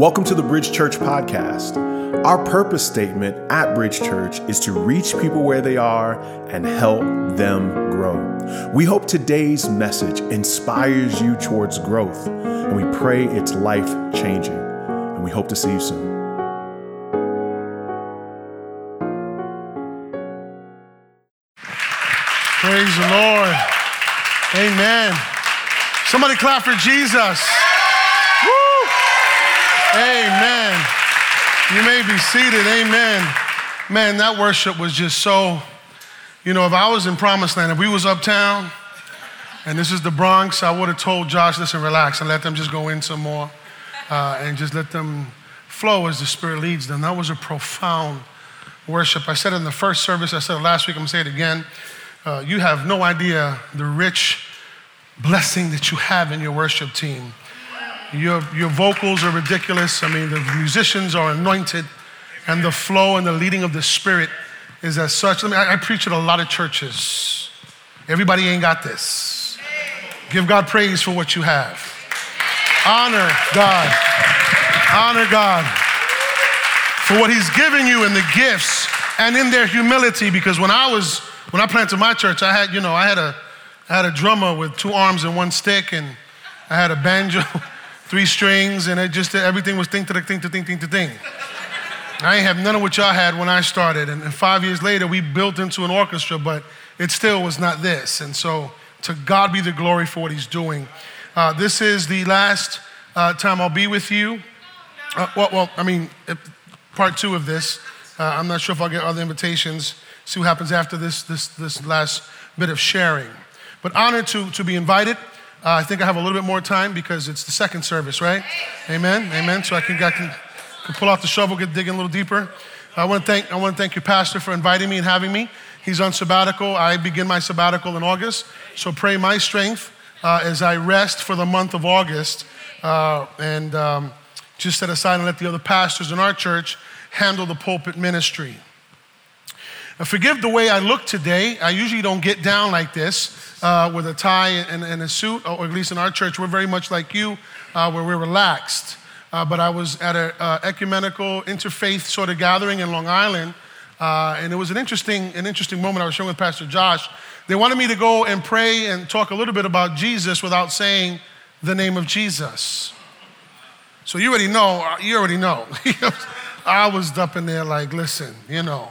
Welcome to the Bridge Church podcast. Our purpose statement at Bridge Church is to reach people where they are and help them grow. We hope today's message inspires you towards growth, and we pray it's life changing. And we hope to see you soon. Praise the Lord. Amen. Somebody clap for Jesus. Amen. You may be seated. Amen. Man, that worship was just so, you know, if I was in Promised Land, if we was uptown and this is the Bronx, I would have told Josh, listen, relax and let them just go in some more uh, and just let them flow as the Spirit leads them. That was a profound worship. I said in the first service, I said it last week, I'm gonna say it again. Uh, you have no idea the rich blessing that you have in your worship team. Your, your vocals are ridiculous. I mean, the musicians are anointed, and the flow and the leading of the Spirit is as such. I, mean, I, I preach at a lot of churches. Everybody ain't got this. Give God praise for what you have. Honor God. Honor God for what He's given you in the gifts and in their humility. Because when I was when I planted my church, I had, you know, I had a, I had a drummer with two arms and one stick, and I had a banjo, three strings, and it just, everything was thing to thing, thing to thing. I ain't have none of what y'all had when I started. And, and five years later, we built into an orchestra, but it still was not this. And so, to God be the glory for what He's doing. Uh, this is the last uh, time I'll be with you. Uh, well, well, I mean, part two of this. Uh, I'm not sure if I'll get other invitations see what happens after this, this, this last bit of sharing. But honored to, to be invited. Uh, I think I have a little bit more time because it's the second service, right? Amen. Amen. So I can, I can, can pull out the shovel, get digging a little deeper. I want to thank I want to thank your pastor for inviting me and having me. He's on sabbatical. I begin my sabbatical in August. So pray my strength uh, as I rest for the month of August, uh, and um, just set aside and let the other pastors in our church handle the pulpit ministry. Forgive the way I look today. I usually don't get down like this uh, with a tie and, and, a suit, or at least in our church, we're very much like you, uh, where we're relaxed. Uh, but I was at an uh, ecumenical interfaith sort of gathering in Long Island, uh, and it was an interesting, an interesting moment. I was sharing with Pastor Josh. They wanted me to go and pray and talk a little bit about Jesus without saying the name of Jesus. So you already know, uh, you already know. I was up in there like, listen, you know.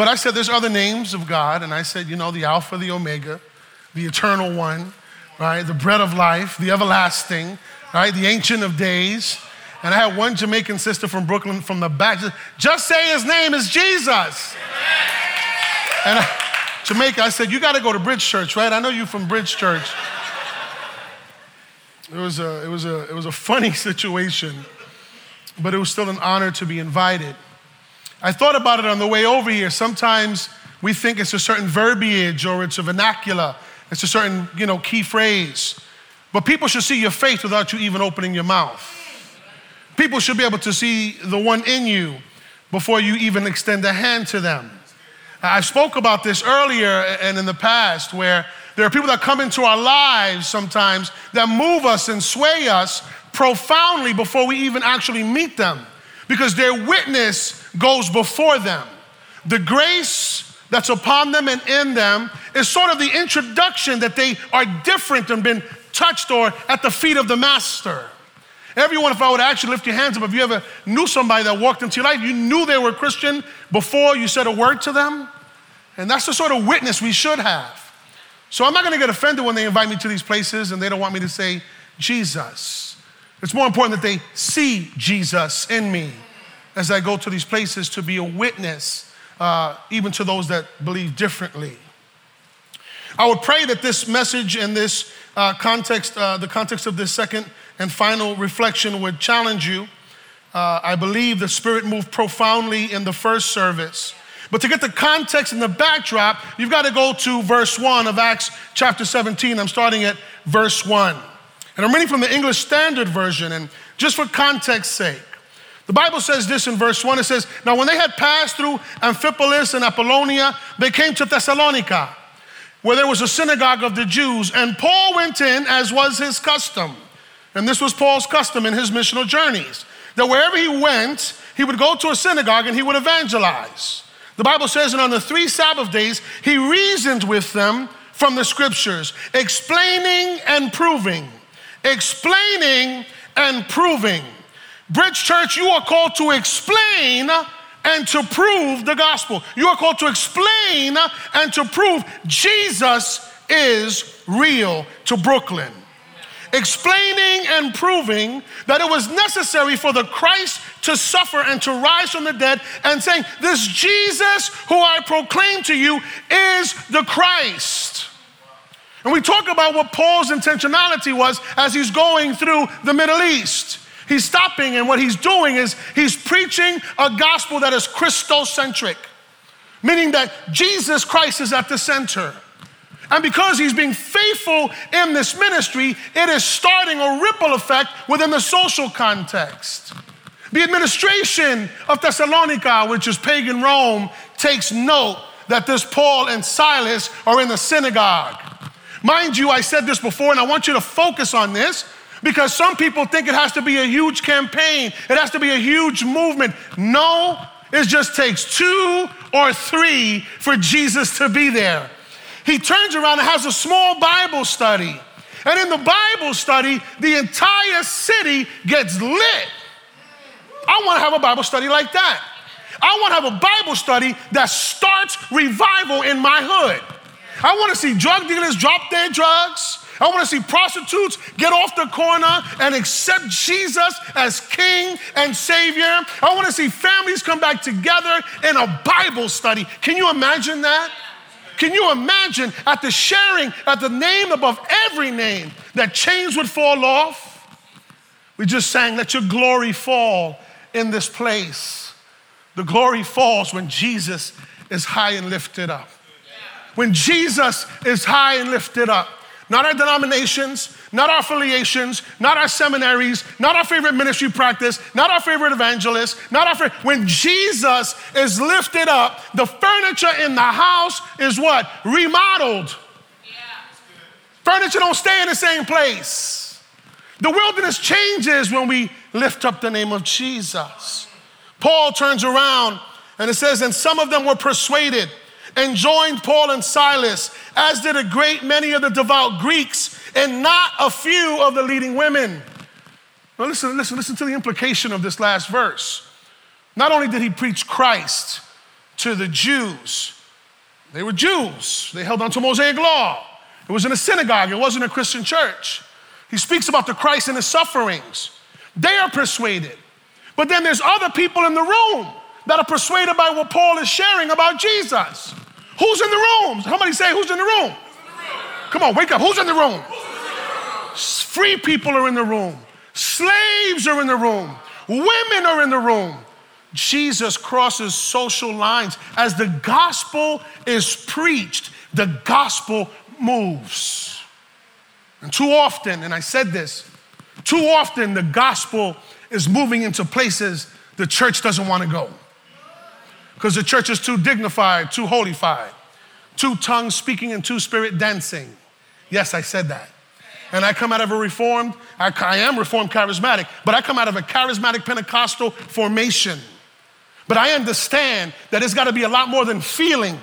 But I said, there's other names of God, and I said, you know, the Alpha, the Omega, the Eternal One, right? The bread of life, the everlasting, right? The Ancient of Days. And I had one Jamaican sister from Brooklyn from the back, just, say his name is Jesus. And I, Jamaica, I said, you got to go to Bridge Church, right? I know you from Bridge Church. It was a, it was a, it was a funny situation, but it was still an honor to be invited. I thought about it on the way over here. Sometimes we think it's a certain verbiage or it's a vernacular, it's a certain, you know, key phrase. But people should see your faith without you even opening your mouth. People should be able to see the one in you before you even extend a hand to them. I spoke about this earlier and in the past where there are people that come into our lives sometimes that move us and sway us profoundly before we even actually meet them because their witness goes before them. The grace that's upon them and in them is sort of the introduction that they are different and been touched or at the feet of the master. Everyone, if I would actually lift your hands up, if you ever knew somebody that walked into your life, you knew they were Christian before you said a word to them. And that's the sort of witness we should have. So I'm not gonna get offended when they invite me to these places and they don't want me to say Jesus. It's more important that they see Jesus in me as I go to these places to be a witness, uh, even to those that believe differently. I would pray that this message and this uh, context, uh, the context of this second and final reflection, would challenge you. Uh, I believe the Spirit moved profoundly in the first service. But to get the context and the backdrop, you've got to go to verse 1 of Acts chapter 17. I'm starting at verse 1. And I'm reading from the English Standard Version, and just for context sake, the Bible says this in verse 1 it says, Now when they had passed through Amphipolis and Apollonia, they came to Thessalonica, where there was a synagogue of the Jews, and Paul went in as was his custom. And this was Paul's custom in his missional journeys. that wherever he went, he would go to a synagogue and he would evangelize. The Bible says, and on the three Sabbath days, he reasoned with them from the scriptures, explaining and proving, explaining and proving. Bridge Church, you are called to explain and to prove the gospel. You are called to explain and to prove Jesus is real to Brooklyn. Explaining and proving that it was necessary for the Christ to suffer and to rise from the dead, and saying, This Jesus who I proclaim to you is the Christ. And we talk about what Paul's intentionality was as he's going through the Middle East. He's stopping, and what he's doing is he's preaching a gospel that is Christocentric, meaning that Jesus Christ is at the center. And because he's being faithful in this ministry, it is starting a ripple effect within the social context. The administration of Thessalonica, which is pagan Rome, takes note that this Paul and Silas are in the synagogue. Mind you, I said this before, and I want you to focus on this because some people think it has to be a huge campaign, it has to be a huge movement. No, it just takes two or three for Jesus to be there. He turns around and has a small Bible study. And in the Bible study, the entire city gets lit. I want to have a Bible study like that. I want to have a Bible study that starts revival in my hood. I want to see drug dealers drop their drugs. I want to see prostitutes get off the corner and accept Jesus as King and Savior. I want to see families come back together in a Bible study. Can you imagine that? Can you imagine at the sharing, at the name above every name, that chains would fall off? We just sang, Let your glory fall in this place. The glory falls when Jesus is high and lifted up. When Jesus is high and lifted up not our denominations, not our affiliations, not our seminaries, not our favorite ministry practice, not our favorite evangelist, not our favorite. When Jesus is lifted up, the furniture in the house is what? Remodeled. Yeah. Furniture don't stay in the same place. The wilderness changes when we lift up the name of Jesus. Paul turns around and it says, and some of them were persuaded and joined Paul and Silas, as did a great many of the devout Greeks and not a few of the leading women. Now, listen, listen, listen to the implication of this last verse. Not only did he preach Christ to the Jews, they were Jews, they held onto Mosaic law. It was in a synagogue, it wasn't a Christian church. He speaks about the Christ and his sufferings. They are persuaded. But then there's other people in the room that are persuaded by what Paul is sharing about Jesus. Who's in the room? Somebody say, Who's in the room? Come on, wake up. Who's in the room? Free people are in the room, slaves are in the room, women are in the room. Jesus crosses social lines. As the gospel is preached, the gospel moves. And too often, and I said this, too often the gospel is moving into places the church doesn't want to go because the church is too dignified, too holified, too tongues speaking and too spirit dancing. Yes, I said that. And I come out of a reformed, I, I am reformed charismatic, but I come out of a charismatic Pentecostal formation. But I understand that it's got to be a lot more than feeling.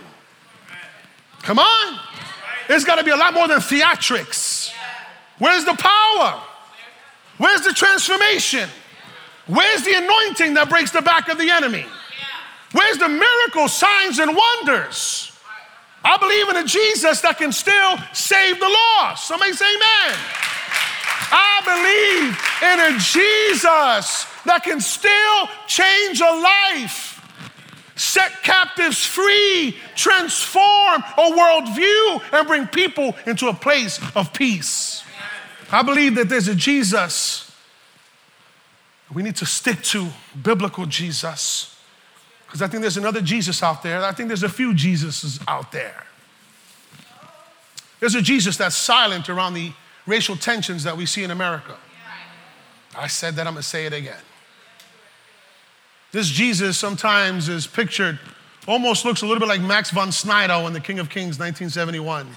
Come on. It's got to be a lot more than theatrics. Where's the power? Where's the transformation? Where's the anointing that breaks the back of the enemy? Where's the miracles, signs, and wonders? I believe in a Jesus that can still save the lost. Somebody say amen. I believe in a Jesus that can still change a life, set captives free, transform a worldview, and bring people into a place of peace. I believe that there's a Jesus. We need to stick to biblical Jesus. Because I think there's another Jesus out there. I think there's a few Jesuses out there. There's a Jesus that's silent around the racial tensions that we see in America. I said that, I'm gonna say it again. This Jesus sometimes is pictured, almost looks a little bit like Max von Sydow in The King of Kings, 1971.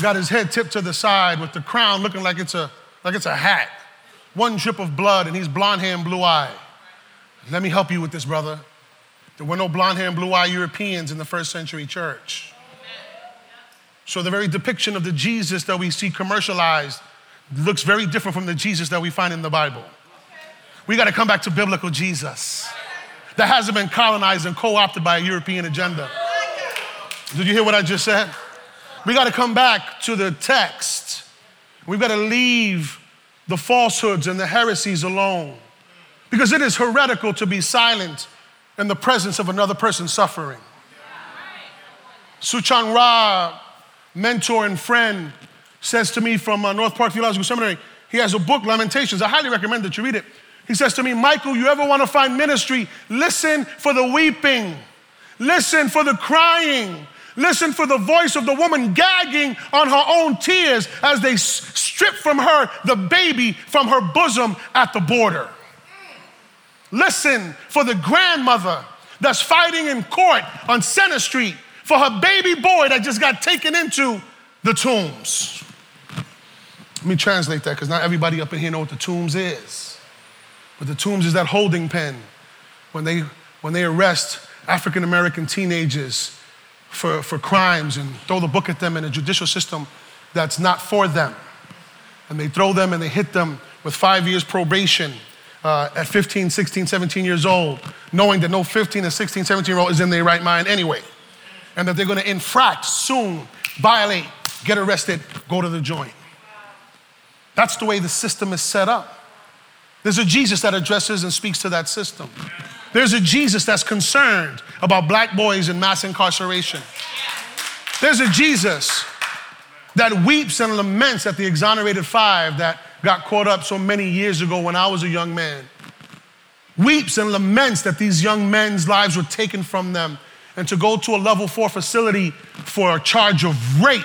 Got his head tipped to the side with the crown looking like it's a, like it's a hat. one drip of blood and he's blonde hair and blue eye. Let me help you with this, brother. There were no blonde hair and blue eyed Europeans in the first century church. So the very depiction of the Jesus that we see commercialized looks very different from the Jesus that we find in the Bible. We got to come back to biblical Jesus that hasn't been colonized and co opted by a European agenda. Did you hear what I just said? We got to come back to the text. We've got to leave the falsehoods and the heresies alone because it is heretical to be silent in the presence of another person suffering. Soong-Chan Rah, mentor and friend, says to me from uh, North Park Theological Seminary, he has a book, Lamentations. I highly recommend that you read it. He says to me, Michael, you ever want to find ministry? Listen for the weeping, listen for the crying, listen for the voice of the woman gagging on her own tears as they strip from her the baby from her bosom at the border. Listen for the grandmother that's fighting in court on Center Street for her baby boy that just got taken into the tombs. Let me translate that because not everybody up in here know what the tombs is. But the tombs is that holding pen when they, when they arrest African American teenagers for, for crimes and throw the book at them in a judicial system that's not for them. And they throw them and they hit them with five years probation uh, at 15, 16, 17 years old, knowing that no 15 and 16, 17 year old is in their right mind anyway. And that they're gonna infract soon, violate, get arrested, go to the joint. That's the way the system is set up. There's a Jesus that addresses and speaks to that system. There's a Jesus that's concerned about black boys in mass incarceration. There's a Jesus that weeps and laments at the exonerated five that got caught up so many years ago when I was a young man. Weeps and laments that these young men's lives were taken from them and to go to a level four facility for a charge of rape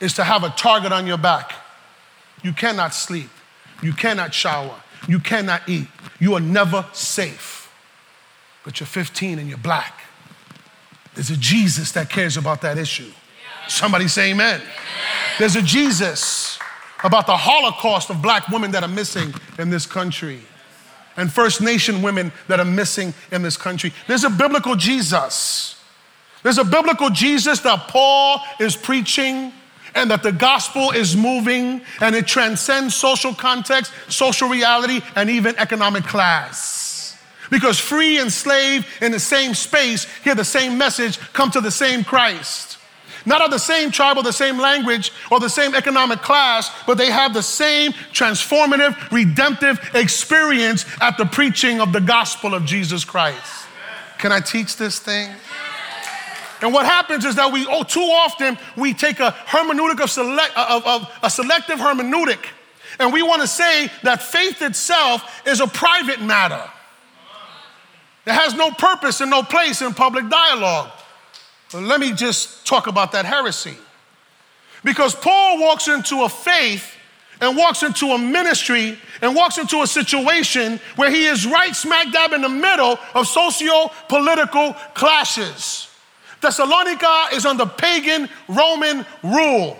is to have a target on your back. You cannot sleep. You cannot shower. You cannot eat. You are never safe. But you're 15 and you're black. There's a Jesus that cares about that issue. Somebody say amen. amen. There's a Jesus about the Holocaust of black women that are missing in this country and First Nation women that are missing in this country. There's a biblical Jesus. There's a biblical Jesus that Paul is preaching and that the gospel is moving and it transcends social context, social reality, and even economic class. Because free and slave in the same space hear the same message, come to the same Christ. Not of the same tribe or the same language or the same economic class, but they have the same transformative, redemptive experience at the preaching of the gospel of Jesus Christ. Can I teach this thing? And what happens is that we, oh, too often, we take a hermeneutic of, select, of, of a selective hermeneutic, and we want to say that faith itself is a private matter. It has no purpose and no place in public dialogue. Let me just talk about that heresy. Because Paul walks into a faith and walks into a ministry and walks into a situation where he is right smack dab in the middle of socio political clashes. Thessalonica is under pagan Roman rule.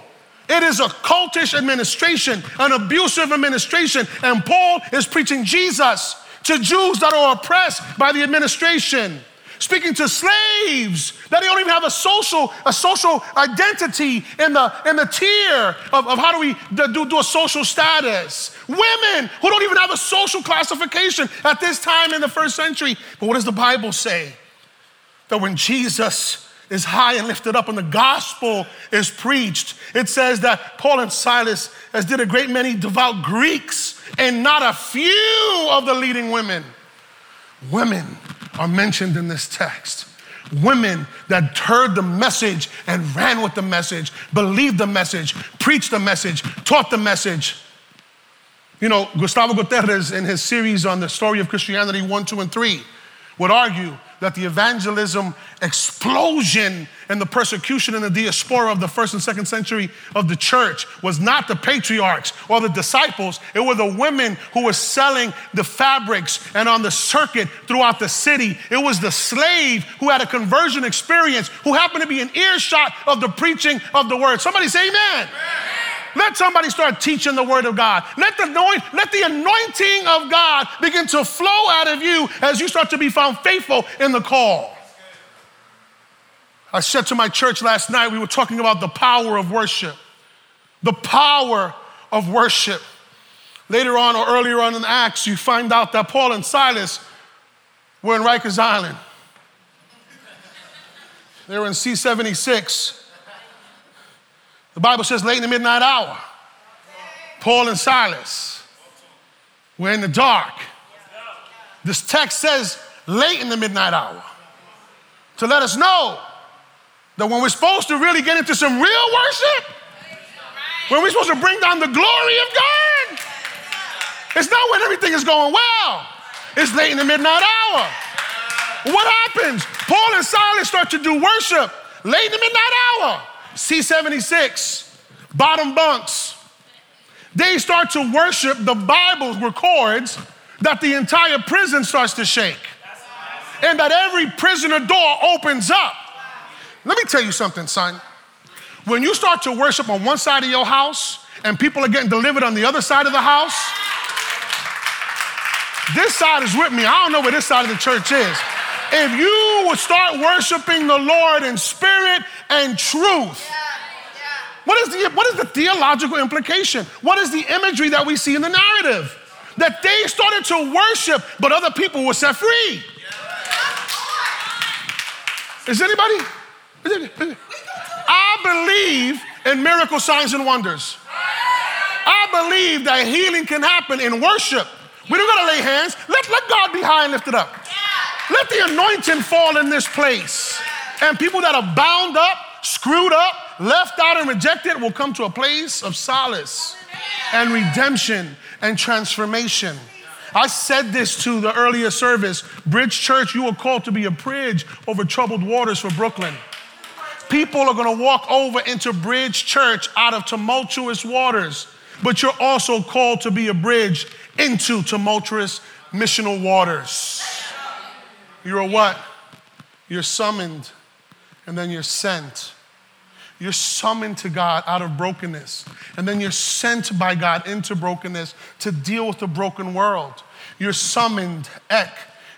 It is a cultish administration, an abusive administration, and Paul is preaching Jesus to Jews that are oppressed by the administration. Speaking to slaves that they don't even have a social, a social identity in the, in the tier of, of how do we do, do a social status. Women who don't even have a social classification at this time in the first century. But what does the Bible say? That when Jesus is high and lifted up and the gospel is preached. It says that Paul and Silas, as did a great many devout Greeks, and not a few of the leading women. Women are mentioned in this text. Women that heard the message and ran with the message, believed the message, preached the message, taught the message. You know, Gustavo Gutierrez, in his series on the story of Christianity 1, 2, and 3, would argue that the evangelism explosion and the persecution in the diaspora of the first and second century of the church was not the patriarchs or the disciples, it were the women who were selling the fabrics and on the circuit throughout the city. It was the slave who had a conversion experience who happened to be in earshot of the preaching of the word. Somebody say amen. amen. Let somebody start teaching the word of God. Let the, let the anointing of God begin to flow out of you as you start to be found faithful in the call. I said to my church last night, we were talking about the power of worship. The power of worship. Later on, or earlier on in Acts, you find out that Paul and Silas were in Rikers Island. They were in C76. The Bible says late in the midnight hour, Paul and Silas were in the dark. This text says late in the midnight hour to let us know that when we're supposed to really get into some real worship, when we're supposed to bring down the glory of God, it's not when everything is going well, it's late in the midnight hour. What happens? Paul and Silas start to do worship late in the midnight hour. C76, bottom bunks. They start to worship, the Bible records that the entire prison starts to shake and that every prisoner door opens up. Let me tell you something, son. When you start to worship on one side of your house and people are getting delivered on the other side of the house, this side is with me. I don't know where this side of the church is. If you would start worshiping the Lord in spirit and truth, what is, the, what is the theological implication? What is the imagery that we see in the narrative? That they started to worship, but other people were set free. Is anybody? I believe in miracle signs and wonders. I believe that healing can happen in worship. We don't gotta lay hands. Let, let God be high and lifted up. Let the anointing fall in this place. And people that are bound up, screwed up, left out, and rejected will come to a place of solace and redemption and transformation. I said this to the earlier service Bridge Church, you are called to be a bridge over troubled waters for Brooklyn. People are gonna walk over into Bridge Church out of tumultuous waters, but you're also called to be a bridge into tumultuous missional waters. You're a what? You're summoned and then you're sent. You're summoned to God out of brokenness, and then you're sent by God into brokenness to deal with the broken world. You're summoned, ek.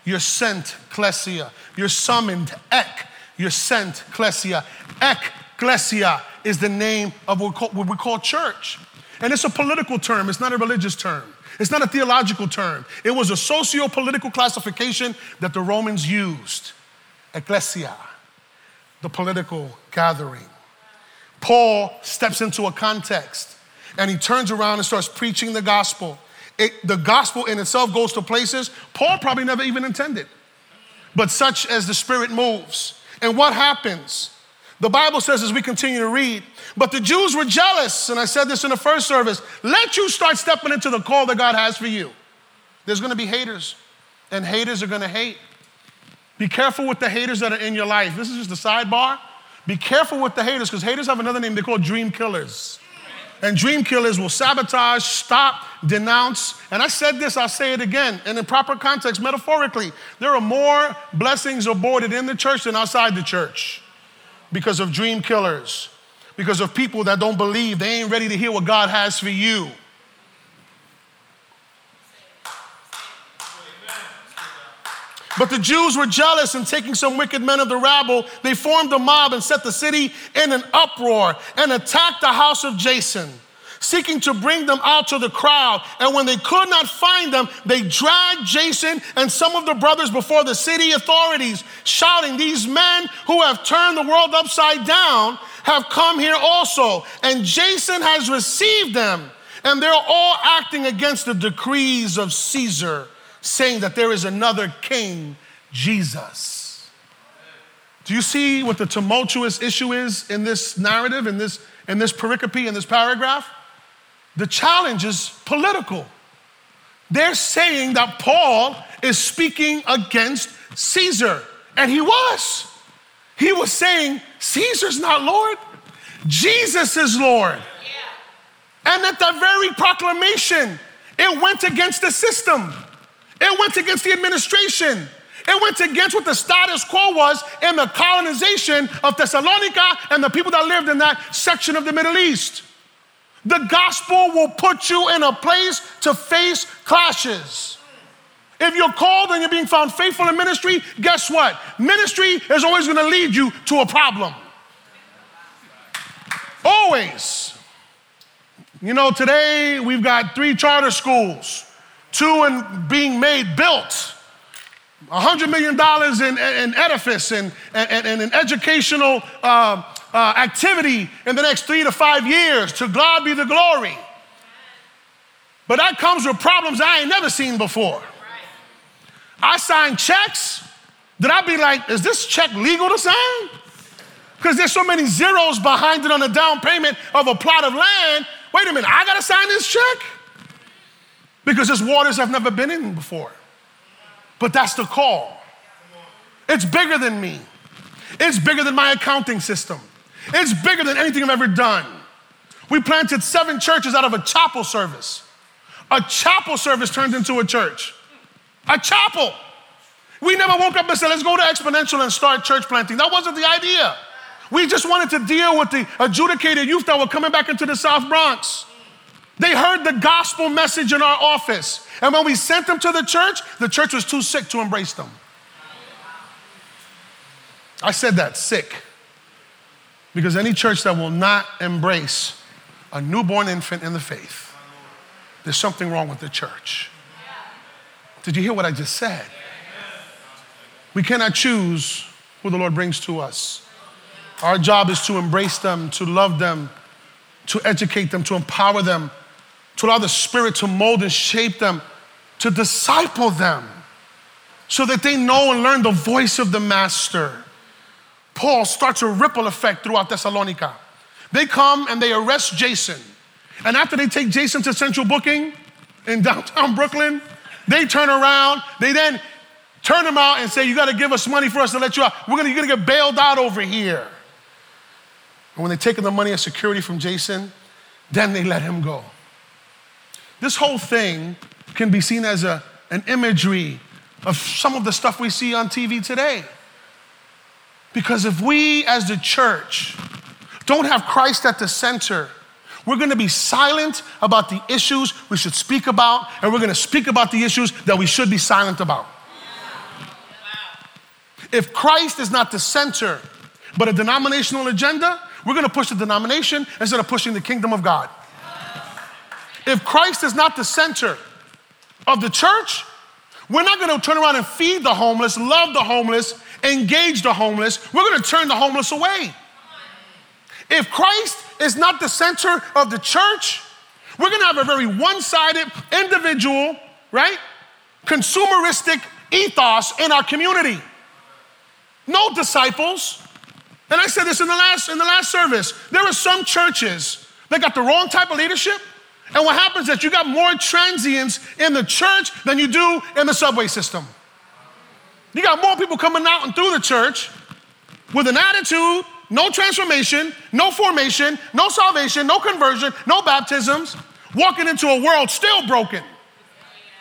You're sent, klesia. You're summoned, ek. You're sent, klesia. Ekklesia is the name of what we call church. And it's a political term, it's not a religious term. It's not a theological term. It was a socio political classification that the Romans used. Ecclesia, the political gathering. Paul steps into a context and he turns around and starts preaching the gospel. It, the gospel in itself goes to places Paul probably never even intended, but such as the Spirit moves. And what happens? The Bible says as we continue to read, but the Jews were jealous, and I said this in the first service let you start stepping into the call that God has for you. There's gonna be haters, and haters are gonna hate. Be careful with the haters that are in your life. This is just a sidebar. Be careful with the haters, because haters have another name, they call dream killers. And dream killers will sabotage, stop, denounce. And I said this, I'll say it again. And in proper context, metaphorically, there are more blessings aborted in the church than outside the church because of dream killers because of people that don't believe. They ain't ready to hear what God has for you. But the Jews were jealous and taking some wicked men of the rabble, they formed a mob and set the city in an uproar and attacked the house of Jason, seeking to bring them out to the crowd. And when they could not find them, they dragged Jason and some of the brothers before the city authorities, shouting, These men who have turned the world upside down have come here also, and Jason has received them, and they're all acting against the decrees of Caesar, saying that there is another king, Jesus. Do you see what the tumultuous issue is in this narrative, in this, in this pericope, in this paragraph? The challenge is political. They're saying that Paul is speaking against Caesar, and he was. He was saying, Caesar's not Lord, Jesus is Lord. Yeah. And at that very proclamation, it went against the system, it went against the administration. It went against what the status quo was in the colonization of Thessalonica and the people that lived in that section of the Middle East. The gospel will put you in a place to face clashes. If you're called and you're being found faithful in ministry, guess what? Ministry is always going to lead you to a problem. Always. You know, today we've got three charter schools, two in being made, built. $100 million in, in edifice and an educational uh, uh, activity in the next three to five years. To God be the glory. But that comes with problems I ain't never seen before. I sign checks that I'd be like, is this check legal to sign? Because there's so many zeros behind it on the down payment of a plot of land. Wait a minute, I gotta sign this check? Because there's waters I've never been in before. But that's the call. It's bigger than me. It's bigger than my accounting system. It's bigger than anything I've ever done. We planted seven churches out of a chapel service. A chapel service turned into a church. A chapel. We never woke up and said, let's go to Exponential and start church planting. That wasn't the idea. We just wanted to deal with the adjudicated youth that were coming back into the South Bronx. They heard the gospel message in our office. And when we sent them to the church, the church was too sick to embrace them. I said that sick. Because any church that will not embrace a newborn infant in the faith, there's something wrong with the church. Did you hear what I just said? We cannot choose who the Lord brings to us. Our job is to embrace them, to love them, to educate them, to empower them, to allow the Spirit to mold and shape them, to disciple them, so that they know and learn the voice of the Master. Paul starts a ripple effect throughout Thessalonica. They come and they arrest Jason. And after they take Jason to central booking in downtown Brooklyn, they turn around, they then turn him out and say, You got to give us money for us to let you out. We're gonna, you're going to get bailed out over here. And when they take the money as security from Jason, then they let him go. This whole thing can be seen as a, an imagery of some of the stuff we see on TV today. Because if we as the church don't have Christ at the center, we're gonna be silent about the issues we should speak about, and we're gonna speak about the issues that we should be silent about. If Christ is not the center, but a denominational agenda, we're gonna push the denomination instead of pushing the kingdom of God. If Christ is not the center of the church, we're not gonna turn around and feed the homeless, love the homeless, engage the homeless. We're gonna turn the homeless away. If Christ is not the center of the church, we're gonna have a very one sided, individual, right? Consumeristic ethos in our community. No disciples. And I said this in the last, in the last service. There are some churches that got the wrong type of leadership. And what happens is you got more transients in the church than you do in the subway system. You got more people coming out and through the church with an attitude, no transformation, no formation, no salvation, no conversion, no baptisms, walking into a world still broken.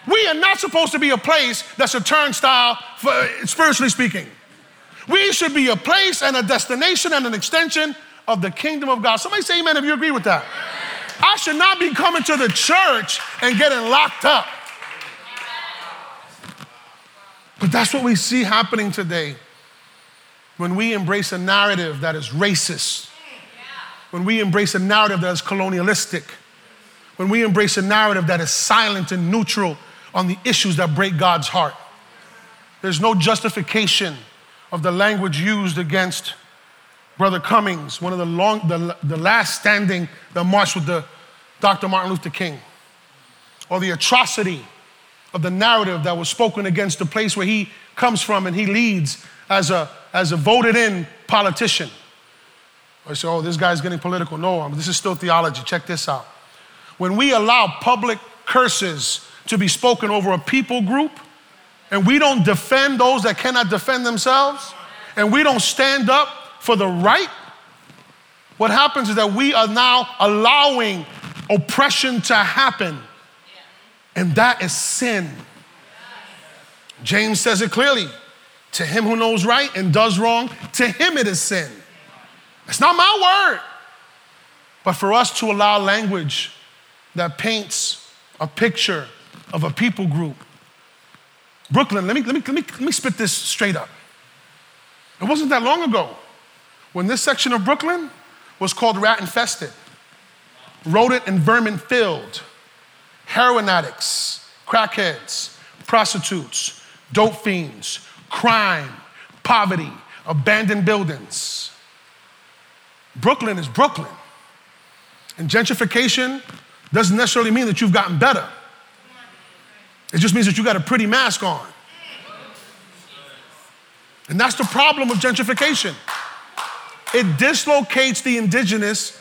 We are not supposed to be a place that's a turnstile, for, spiritually speaking. We should be a place and a destination and an extension of the kingdom of God. Somebody say amen if you agree with that. I should not be coming to the church and getting locked up. But that's what we see happening today when we embrace a narrative that is racist, when we embrace a narrative that is colonialistic, when we embrace a narrative that is silent and neutral on the issues that break God's heart. There's no justification of the language used against Brother Cummings, one of the, long, the, the last standing that marched with the Dr. Martin Luther King, or the atrocity of the narrative that was spoken against the place where he comes from and he leads as a, as a voted in politician. I say, oh, this guy's getting political. No, um, this is still theology. Check this out. When we allow public curses to be spoken over a people group, and we don't defend those that cannot defend themselves, and we don't stand up for the right, what happens is that we are now allowing oppression to happen. And that is sin. James says it clearly. To him who knows right and does wrong, to him it is sin. It's not my word. But for us to allow language that paints a picture of a people group. Brooklyn, let me, let me, let me, let me spit this straight up. It wasn't that long ago when this section of Brooklyn was called rat infested, rodent and vermin filled, heroin addicts, crackheads, prostitutes, dope fiends, crime, poverty, abandoned buildings. Brooklyn is Brooklyn. And gentrification doesn't necessarily mean that you've gotten better. It just means that you got a pretty mask on. And that's the problem with gentrification. It dislocates the indigenous,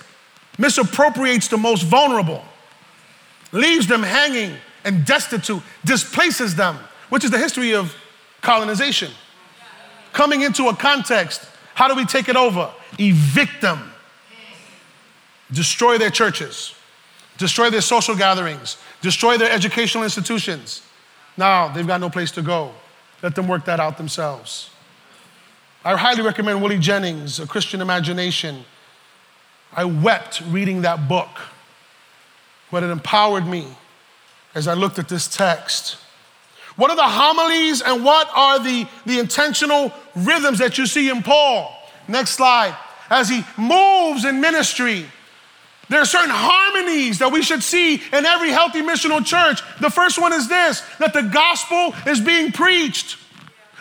misappropriates the most vulnerable, leaves them hanging and destitute, displaces them, which is the history of colonization. Coming into a context, how do we take it over? Evict them, destroy their churches, destroy their social gatherings, destroy their educational institutions. Now they've got no place to go. Let them work that out themselves. I highly recommend Willie Jennings, A Christian Imagination. I wept reading that book, but it empowered me as I looked at this text. What are the homilies and what are the, the intentional rhythms that you see in Paul? Next slide. As he moves in ministry, there are certain harmonies that we should see in every healthy missional church. The first one is this that the gospel is being preached,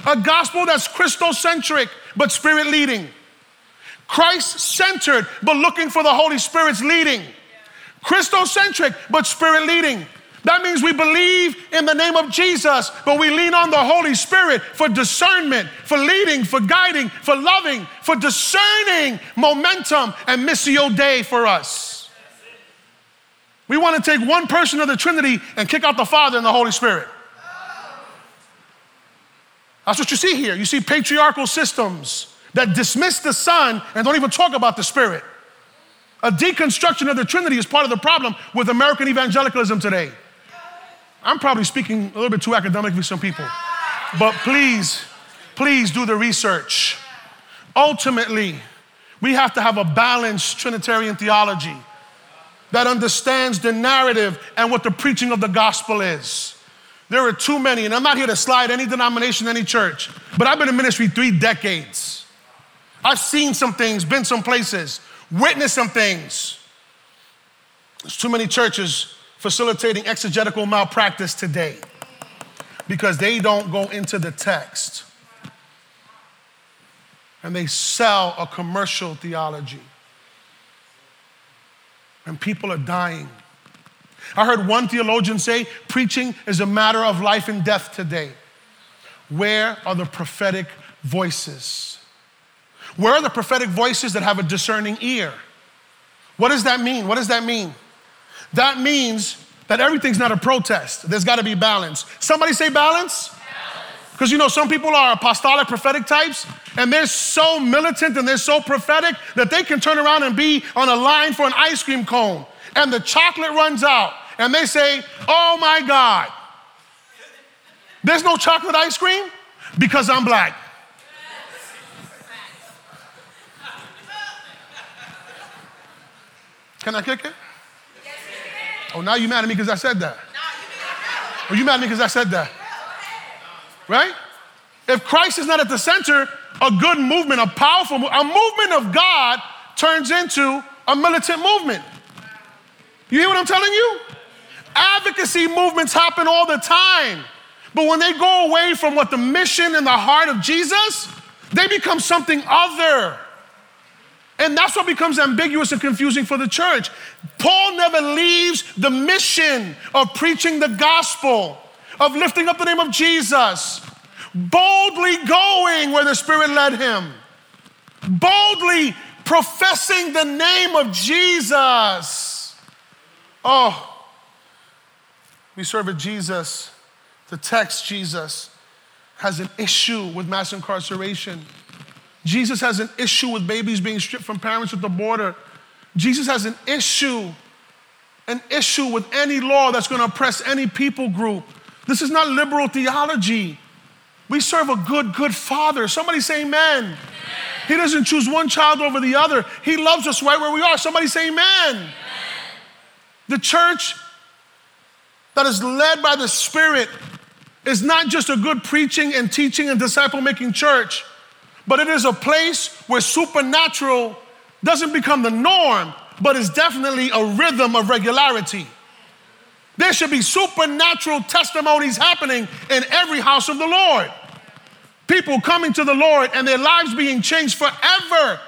a gospel that's Christocentric but spirit leading, Christ centered but looking for the Holy Spirit's leading, Christocentric but spirit leading. That means we believe in the name of Jesus, but we lean on the Holy Spirit for discernment, for leading, for guiding, for loving, for discerning momentum and missio dei for us. We want to take one person of the Trinity and kick out the Father and the Holy Spirit. That's what you see here. You see patriarchal systems that dismiss the Son and don't even talk about the Spirit. A deconstruction of the Trinity is part of the problem with American evangelicalism today. I'm probably speaking a little bit too academic for some people, but please, please do the research. Ultimately, we have to have a balanced Trinitarian theology that understands the narrative and what the preaching of the gospel is. There are too many, and I'm not here to slide any denomination, any church, but I've been in ministry three decades. I've seen some things, been some places, witnessed some things. There's too many churches facilitating exegetical malpractice today because they don't go into the text and they sell a commercial theology. And people are dying. I heard one theologian say preaching is a matter of life and death today. Where are the prophetic voices? Where are the prophetic voices that have a discerning ear? What does that mean? What does that mean? That means that everything's not a protest. There's got to be balance. Somebody say balance? Because you know, some people are apostolic prophetic types, and they're so militant and they're so prophetic that they can turn around and be on a line for an ice cream cone, and the chocolate runs out, and they say, Oh my God, there's no chocolate ice cream because I'm black. Can I kick it? Oh, now you mad at me because I said that. Oh, you mad at me because I said that. Right? If Christ is not at the center, a good movement, a powerful a movement of God turns into a militant movement. You hear what I'm telling you? Advocacy movements happen all the time. But when they go away from what the mission and the heart of Jesus, they become something other. And that's what becomes ambiguous and confusing for the church. Paul never leaves the mission of preaching the gospel, of lifting up the name of Jesus, boldly going where the Spirit led him, boldly professing the name of Jesus. Oh, we serve a Jesus. The text, Jesus, has an issue with mass incarceration. Jesus has an issue with babies being stripped from parents at the border. Jesus has an issue, an issue with any law that's going to oppress any people group. This is not liberal theology. We serve a good, good father. Somebody say amen. amen. He doesn't choose one child over the other. He loves us right where we are. Somebody say amen. amen. The church that is led by the Spirit is not just a good preaching and teaching and disciple making church, but it is a place where supernatural doesn't become the norm, but is definitely a rhythm of regularity. There should be supernatural testimonies happening in every house of the Lord. People coming to the Lord and their lives being changed forever.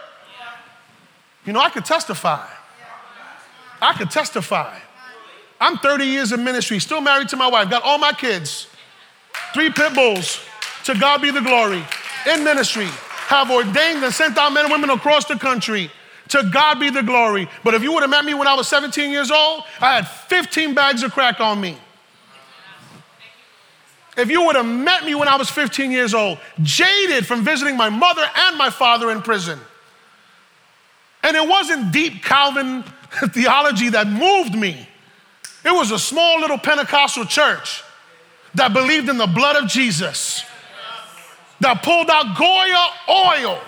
You know, I could testify. I could testify. I'm 30 years in ministry, still married to my wife, got all my kids, three pit bulls. To God be the glory. In ministry, have ordained and sent out men and women across the country. To God be the glory. But if you would have met me when I was 17 years old, I had 15 bags of crack on me. If you would have met me when I was 15 years old, jaded from visiting my mother and my father in prison. And it wasn't deep Calvin theology that moved me. It was a small little Pentecostal church that believed in the blood of Jesus, that pulled out Goya oil.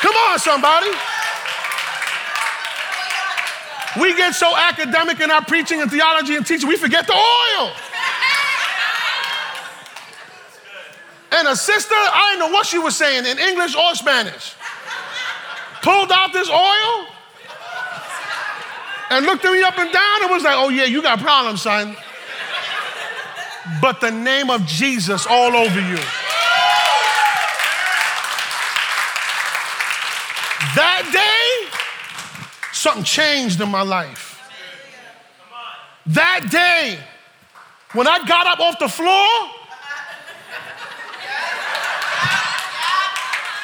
Come on, somebody. We get so academic in our preaching and theology and teaching, we forget the oil. And a sister, I didn't know what she was saying in English or Spanish pulled out this oil and looked at me up and down and was like, oh, yeah, you got problems, son. But the name of Jesus all over you. That day, something changed in my life. That day, when I got up off the floor,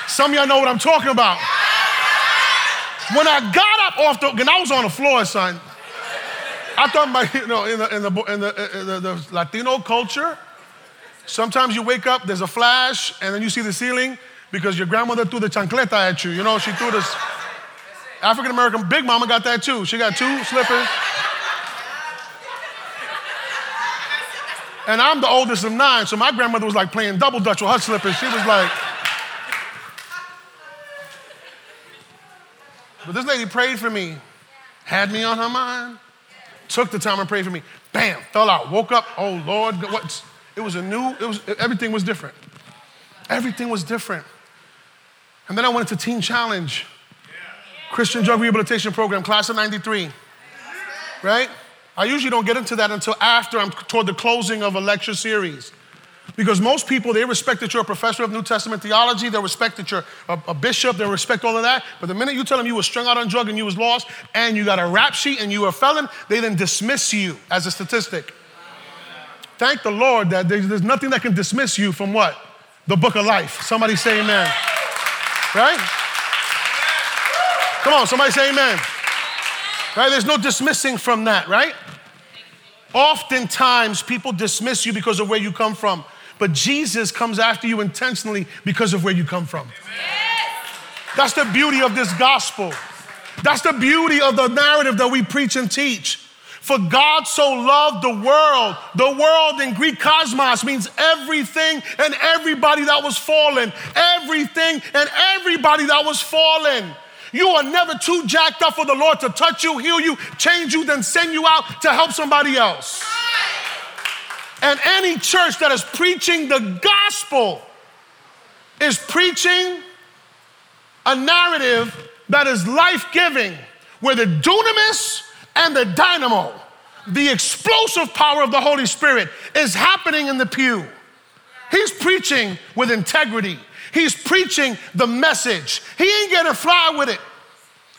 some of y'all know what I'm talking about. When I got up off the, and I was on the floor, son. I thought my, you know, in the, in the, in the, in the, the Latino culture, sometimes you wake up, there's a flash, and then you see the ceiling because your grandmother threw the chancleta at you. You know, she threw this. African American Big Mama got that too. She got two slippers. And I'm the oldest of nine, so my grandmother was like playing double dutch with her slippers. She was like, But this lady prayed for me, had me on her mind, took the time and prayed for me. Bam, fell out, woke up. Oh Lord, what? It was a new. It was everything was different. Everything was different. And then I went into Teen Challenge, Christian Drug Rehabilitation Program, class of '93. Right? I usually don't get into that until after I'm toward the closing of a lecture series. Because most people, they respect that you're a professor of New Testament theology, they respect that you're a, a, bishop, they respect all of that. But the minute you tell them you were strung out on drug and you was lost and you got a rap sheet and you were a felon, they then dismiss you as a statistic. Thank the Lord that there's, there's nothing that can dismiss you from what? The book of life. Somebody say amen. Right? Come on, somebody say amen. Right? There's no dismissing from that, right? Oftentimes, people dismiss you because of where you come from. But Jesus comes after you intentionally because of where you come from. That's the beauty of this gospel. That's the beauty of the narrative that we preach and teach. For God so loved the world. The world in Greek cosmos means everything and everybody that was fallen. Everything and everybody that was fallen. You are never too jacked up for the Lord to touch you, heal you, change you, then send you out to help somebody else. And any church that is preaching the gospel is preaching a narrative that is life giving, where the dunamis and the dynamo, the explosive power of the Holy Spirit, is happening in the pew. He's preaching with integrity, he's preaching the message. He ain't gonna fly with it.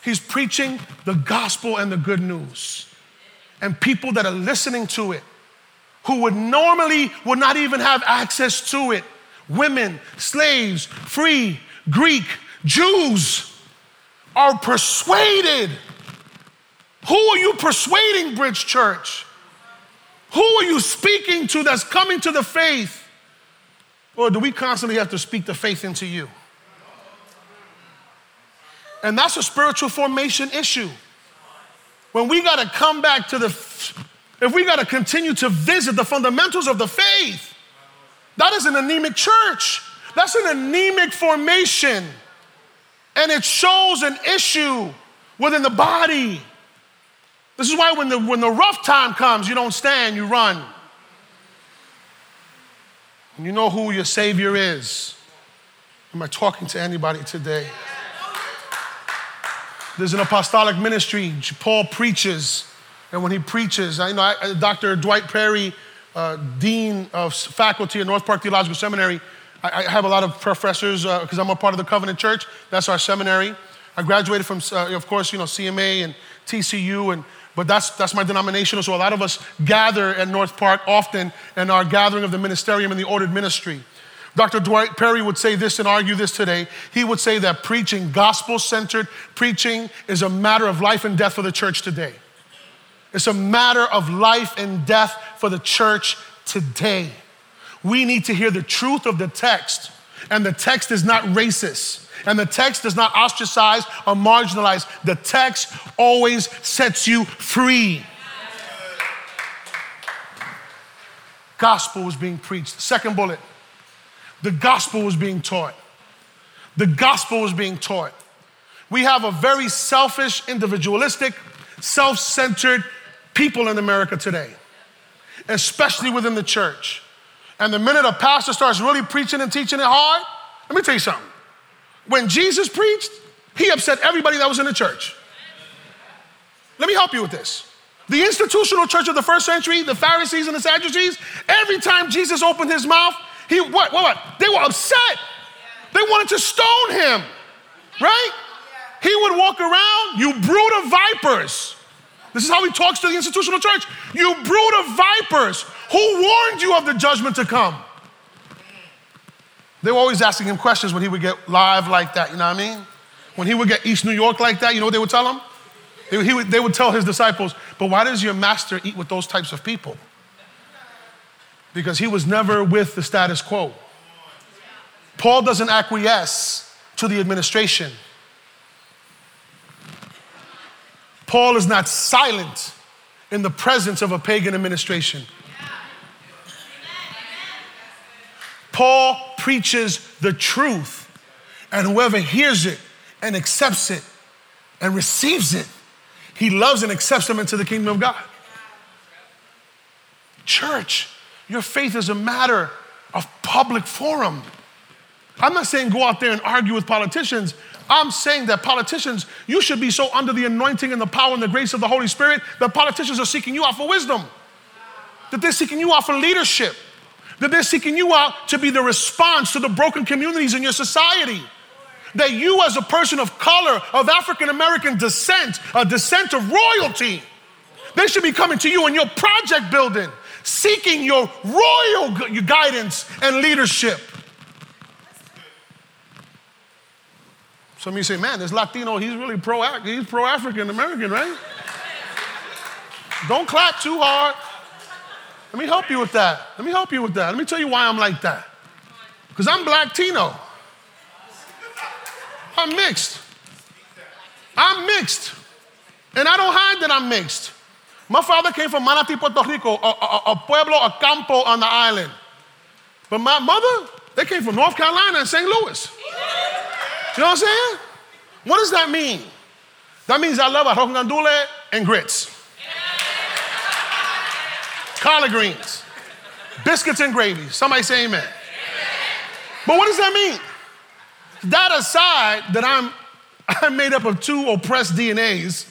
He's preaching the gospel and the good news. And people that are listening to it who would normally would not even have access to it women, slaves, free, Greek, Jews are persuaded. Who are you persuading, Bridge Church? Who are you speaking to that's coming to the faith? Or do we constantly have to speak the faith into you? And that's a spiritual formation issue. When we got to come back to the if we got to continue to visit the fundamentals of the faith, That is an anemic church. That's an anemic formation. And it shows an issue within the body. This is why when the, when the rough time comes, you don't stand, you run. And You know who your Savior is. Am I talking to anybody today? There's an apostolic ministry. Paul preaches, and when he preaches, I know I, Dr. Dwight Perry, uh, dean of faculty at North Park Theological Seminary, I, I have a lot of professors because uh, I'm a part of the Covenant Church. That's our seminary. I graduated from, uh, of course, you know, CMA and TCU, and but that's that's my denomination. So a lot of us gather at North Park often in our gathering of the ministerium and the ordered ministry. Dr. Dwight Perry would say this and argue this today. He would say that preaching, gospel centered preaching, is a matter of life and death for the church today. It's a matter of life and death for the church today. We need to hear the truth of the text, and the text is not racist. And the text does not ostracize or marginalize. The text always sets you free. Gospel was being preached. Second bullet the gospel was being taught. The gospel was being taught. We have a very selfish, individualistic, self centered people in America today, especially within the church. And the minute a pastor starts really preaching and teaching it hard, let me tell you something. When Jesus preached, he upset everybody that was in the church. Let me help you with this. The institutional church of the first century, the Pharisees and the Sadducees, every time Jesus opened his mouth, he what, what, what? They were upset. They wanted to stone him, right? He would walk around, you brood of vipers. This is how he talks to the institutional church. You brood of vipers. Who warned you of the judgment to come? They were always asking him questions when he would get live like that, you know what I mean? When he would get East New York like that, you know what they would tell him? They, would, they would tell his disciples, but why does your master eat with those types of people? because he was never with the status quo. Paul doesn't acquiesce to the administration. Paul is not silent in the presence of a pagan administration. Paul preaches the truth, and whoever hears it and accepts it and receives it, he loves and accepts them into the kingdom of God. Church, your faith is a matter of public forum. I'm not saying go out there and argue with politicians. I'm saying that politicians, you should be so under the anointing and the power and the grace of the Holy Spirit that politicians are seeking you out for wisdom, that they're seeking you out for leadership, that they're seeking you out to be the response to the broken communities in your society. That you, as a person of color, of African American descent, a descent of royalty, they should be coming to you in your project building seeking your royal guidance and leadership. Some of you say, man, this Latino, he's really pro he's pro African American, right? Don't clap too hard. Let me help you with that. Let me help you with that. Let me tell you why I'm like that. Because I'm black Tino. I'm mixed. I'm mixed. And I don't hide that I'm mixed. My father came from Manatí, Puerto Rico, a, a, a pueblo, a campo on the island. But my mother, they came from North Carolina and St. Louis. You know what I'm saying? What does that mean? That means I love arroz gandules and grits. Collard greens, biscuits and gravy. Somebody say amen. But what does that mean? That aside, that I'm I'm made up of two oppressed DNAs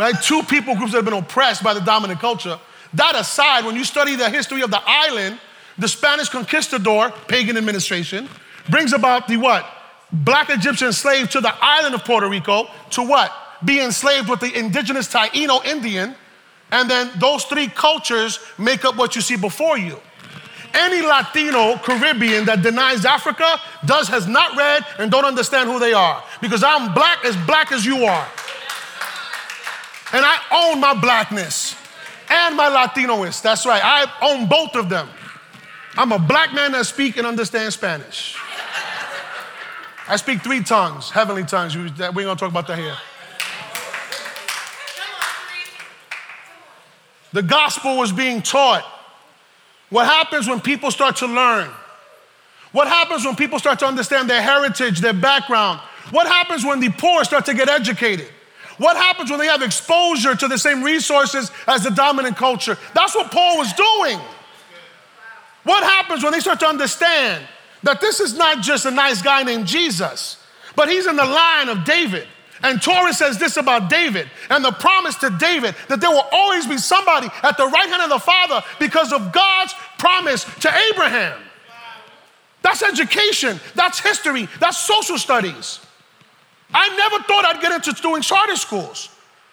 right? Two people groups that have been oppressed by the dominant culture. That aside, when you study the history of the island, the Spanish conquistador, pagan administration, brings about the what? Black Egyptian slave to the island of Puerto Rico to what? Be enslaved with the indigenous Taino Indian. And then those three cultures make up what you see before you. Any Latino Caribbean that denies Africa does has not read and don't understand who they are. Because I'm black as black as you are. And I own my blackness and my Latinoist. That's right. I own both of them. I'm a black man that speak and understand Spanish. I speak three tongues, heavenly tongues. We ain't gonna talk about that here. The gospel was being taught. What happens when people start to learn? What happens when people start to understand their heritage, their background? What happens when the poor start to get educated? What happens when they have exposure to the same resources as the dominant culture? That's what Paul was doing. What happens when they start to understand that this is not just a nice guy named Jesus, but he's in the line of David? And Torah says this about David and the promise to David that there will always be somebody at the right hand of the Father because of God's promise to Abraham. That's education, that's history, that's social studies. I never thought I'd get into doing charter schools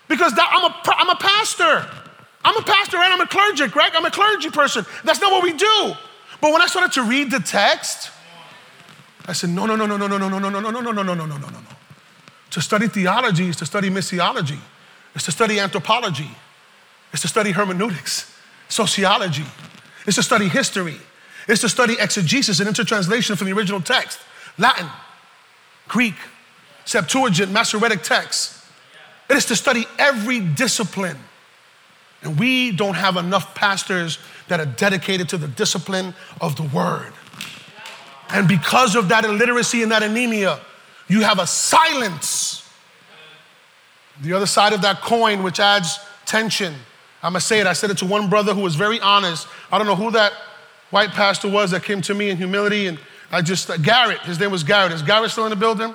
because that, I'm, a, I'm a pastor. I'm a pastor and I'm a clergic, right? I'm a clergy person. That's not what we do. But when I started to read the text, I said, no, no, no, no, no, no, no, no, no, no, no, no, no, no, no, no, no, no, no. To study theology is to study missiology. It's to study anthropology. It's to study hermeneutics, sociology. It's to study history. It's to study exegesis and intertranslation from the original text, Latin, Greek, Septuagint, Masoretic texts. It is to study every discipline. And we don't have enough pastors that are dedicated to the discipline of the word. And because of that illiteracy and that anemia, you have a silence. The other side of that coin, which adds tension. I'm gonna say it. I said it to one brother who was very honest. I don't know who that white pastor was that came to me in humility, and I just, uh, Garrett, his name was Garrett. Is Garrett still in the building?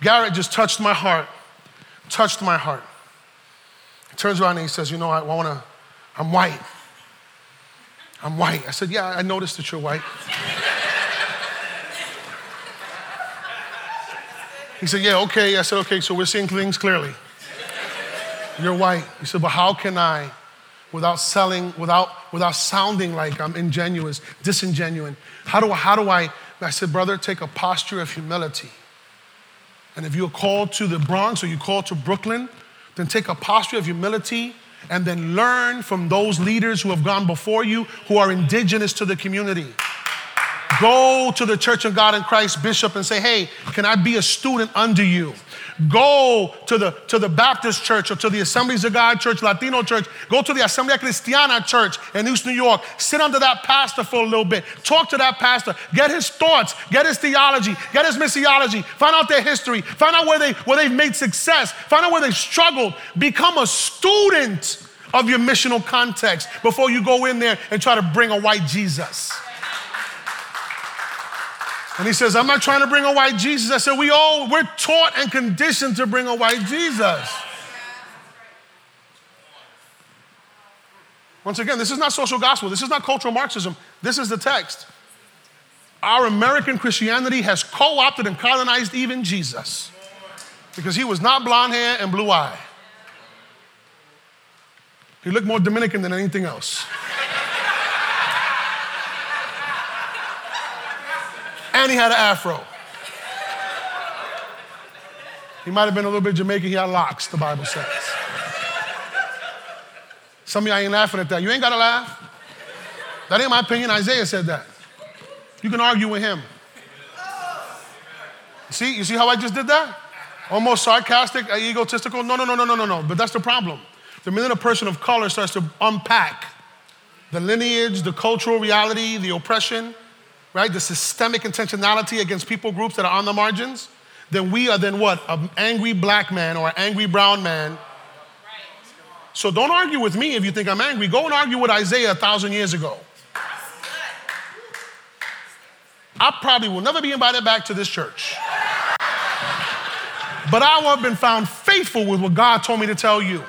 Garrett just touched my heart, touched my heart. He turns around and he says, You know, I wanna, I'm white. I'm white. I said, Yeah, I noticed that you're white. He said, Yeah, okay. I said, Okay, so we're seeing things clearly. You're white. He said, But how can I, without selling, without, without sounding like I'm ingenuous, disingenuous, how do, I, how do I? I said, Brother, take a posture of humility. And if you're called to the Bronx or you're called to Brooklyn, then take a posture of humility and then learn from those leaders who have gone before you who are indigenous to the community. Go to the Church of God in Christ bishop and say, hey, can I be a student under you? Go to the, to the Baptist church or to the Assemblies of God church, Latino church. Go to the Asamblea Cristiana church in East New York. Sit under that pastor for a little bit. Talk to that pastor. Get his thoughts. Get his theology. Get his missiology. Find out their history. Find out where, they, where they've made success. Find out where they've struggled. Become a student of your missional context before you go in there and try to bring a white Jesus. And he says, I'm not trying to bring a white Jesus. I said, we all, we're taught and conditioned to bring a white Jesus. Once again, this is not social gospel. This is not cultural Marxism. This is the text. Our American Christianity has co opted and colonized even Jesus because he was not blonde hair and blue eye. He looked more Dominican than anything else. And he had an afro. He might have been a little bit Jamaican. He had locks, the Bible says. Some of y'all ain't laughing at that. You ain't got to laugh. That ain't my opinion. Isaiah said that. You can argue with him. See, you see how I just did that? Almost sarcastic, egotistical. No, no, no, no, no, no, no. But that's the problem. The minute a person of color starts to unpack the lineage, the cultural reality, the oppression, right? The systemic intentionality against people groups that are on the margins, then we are then what? An angry black man or an angry brown man. So don't argue with me if you think I'm angry. Go and argue with Isaiah a thousand years ago. I probably will never be invited back to this church. But I will have been found faithful with what God told me to tell you.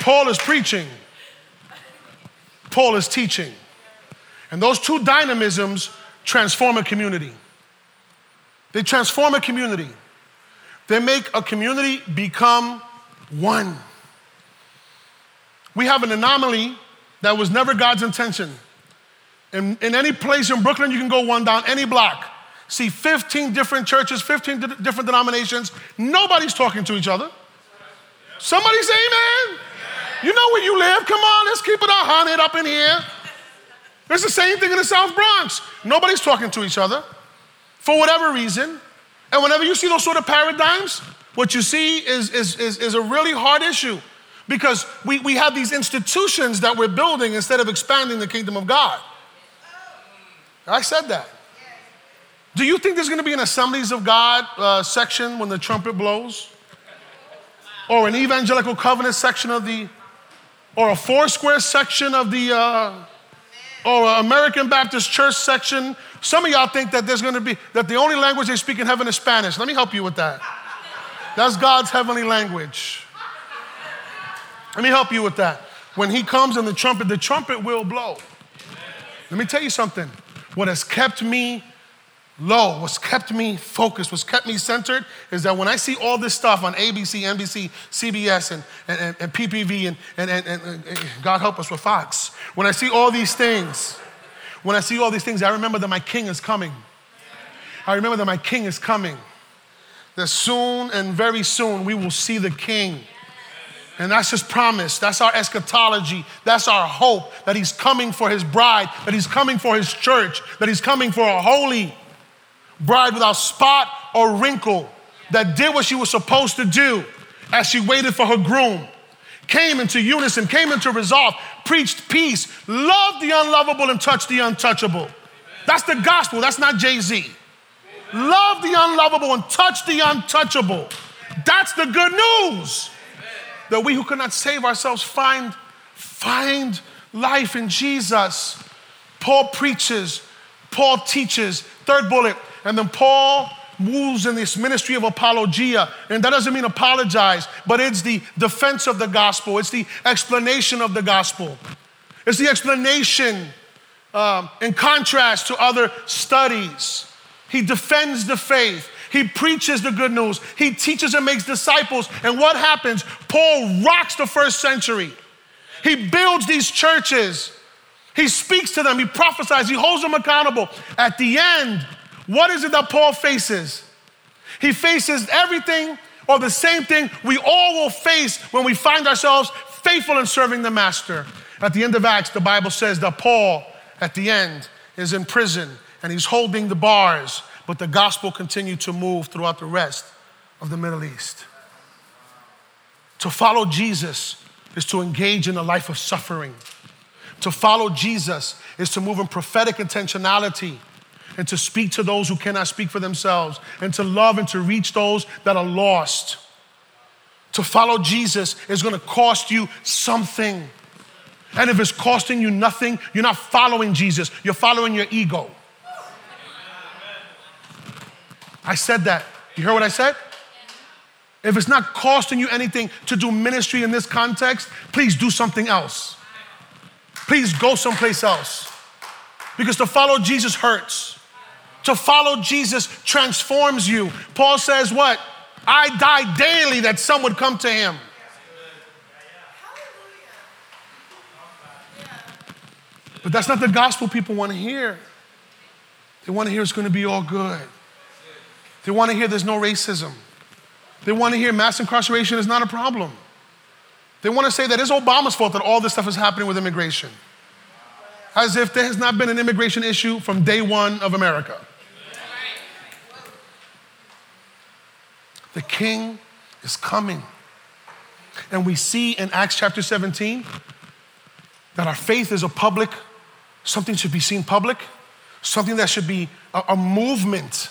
Paul is preaching, Paul is teaching. And those two dynamisms transform a community. They transform a community. They make a community become one. We have an anomaly that was never God's intention. In, in any place in Brooklyn, you can go one down any block, see 15 different churches, 15 different denominations. Nobody's talking to each other. Somebody say amen. You know where you live. Come on, let's keep it a hundred up in here. It's the same thing in the South Bronx. Nobody's talking to each other for whatever reason. And whenever you see those sort of paradigms, what you see is, is, is, is a really hard issue Because we, we have these institutions that we're building instead of expanding the kingdom of God. I said that. Do you think there's going to be an Assemblies of God uh, section when the trumpet blows? Or an evangelical covenant section of the, or a foursquare section of the, uh, or American Baptist Church section? Some of y'all think that there's going to be, that the only language they speak in heaven is Spanish. Let me help you with that. That's God's heavenly language. Let me help you with that. When He comes in the trumpet, the trumpet will blow. Let me tell you something. What has kept me low, what's kept me focused, what's kept me centered is that when I see all this stuff on ABC, NBC, CBS, and, and, and PPV, and, and, and, and God help us with Fox, when I see all these things, when I see all these things, I remember that my king is coming. I remember that my king is coming. That soon and very soon we will see the king. And that's his promise. That's our eschatology. That's our hope that he's coming for his bride, that he's coming for his church, that he's coming for a holy bride without spot or wrinkle that did what she was supposed to do as she waited for her groom. Came into unison, came into resolve, preached peace, loved the unlovable and touched the untouchable. That's the gospel, that's not Jay Z. Love the unlovable and touch the untouchable. That's the good news. That we who cannot save ourselves find, find life in Jesus. Paul preaches, Paul teaches. Third bullet, and then Paul moves in this ministry of apologia. And that doesn't mean apologize, but it's the defense of the gospel, it's the explanation of the gospel. It's the explanation um, in contrast to other studies. He defends the faith. He preaches the good news. He teaches and makes disciples. And what happens? Paul rocks the first century. He builds these churches. He speaks to them. He prophesies. He holds them accountable. At the end, what is it that Paul faces? He faces everything or the same thing we all will face when we find ourselves faithful in serving the master. At the end of Acts, the Bible says that Paul, at the end, is in prison and he's holding the bars, but the gospel continued to move throughout the rest of the Middle East. To follow Jesus is to engage in a life of suffering. To follow Jesus is to move in prophetic intentionality and to speak to those who cannot speak for themselves, and to love and to reach those that are lost. To follow Jesus is gonna cost you something. And if it's costing you nothing, you're not following Jesus, you're following your ego. I said that. You hear what I said? If it's not costing you anything to do ministry in this context, please do something else. Please go someplace else. Because to follow Jesus hurts. To follow Jesus transforms you. Paul says, What? I die daily that some would come to him. But that's not the gospel people want to hear. They want to hear it's going to be all good. They want to hear there's no racism. They want to hear mass incarceration is not a problem. They want to say that it's Obama's fault that all this stuff is happening with immigration. As if there has not been an immigration issue from day one of America. The king is coming. And we see in Acts chapter 17 that our faith is a public, something should be seen public, something that should be a, a movement.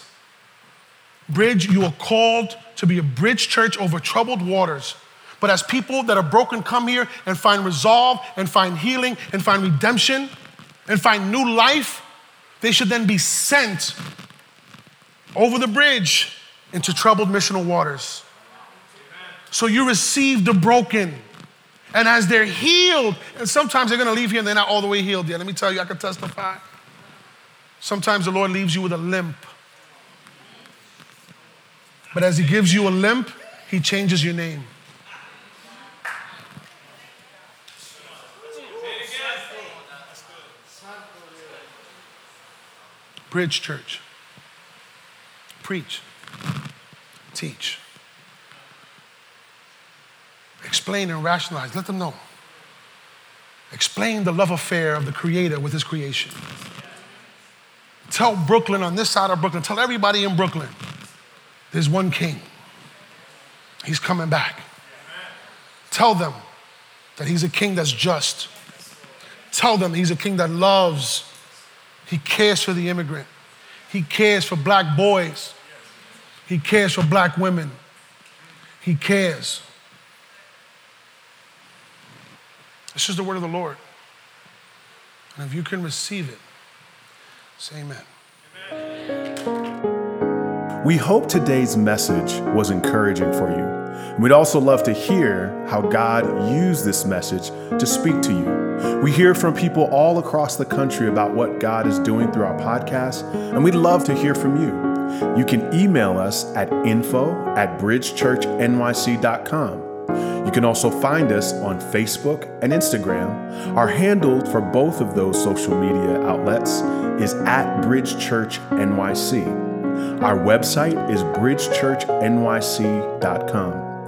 Bridge, you are called to be a bridge church over troubled waters. But as people that are broken come here and find resolve and find healing and find redemption and find new life, they should then be sent over the bridge into troubled missional waters. So you receive the broken. And as they're healed, and sometimes they're gonna leave here and they're not all the way healed yet. Let me tell you, I can testify. Sometimes the Lord leaves you with a limp. But as He gives you a limp, He changes your name. Bridge Church. Preach teach. Explain and rationalize. Let them know. Explain the love affair of the Creator with His creation. Tell Brooklyn on this side of Brooklyn, tell everybody in Brooklyn, there's one king. He's coming back. Tell them that He's a king that's just. Tell them He's a king that loves. He cares for the immigrant. He cares for black boys. He cares for black women. He cares. This is the word of the Lord. And if you can receive it, say amen. We hope today's message was encouraging for you. We'd also love to hear how God used this message to speak to you. We hear from people all across the country about what God is doing through our podcast, and we'd love to hear from you. You can email us at info at bridgechurchnyc.com. You can also find us on Facebook and Instagram. Our handle for both of those social media outlets is at Bridge Church NYC. Our website is bridgechurchnyc.com.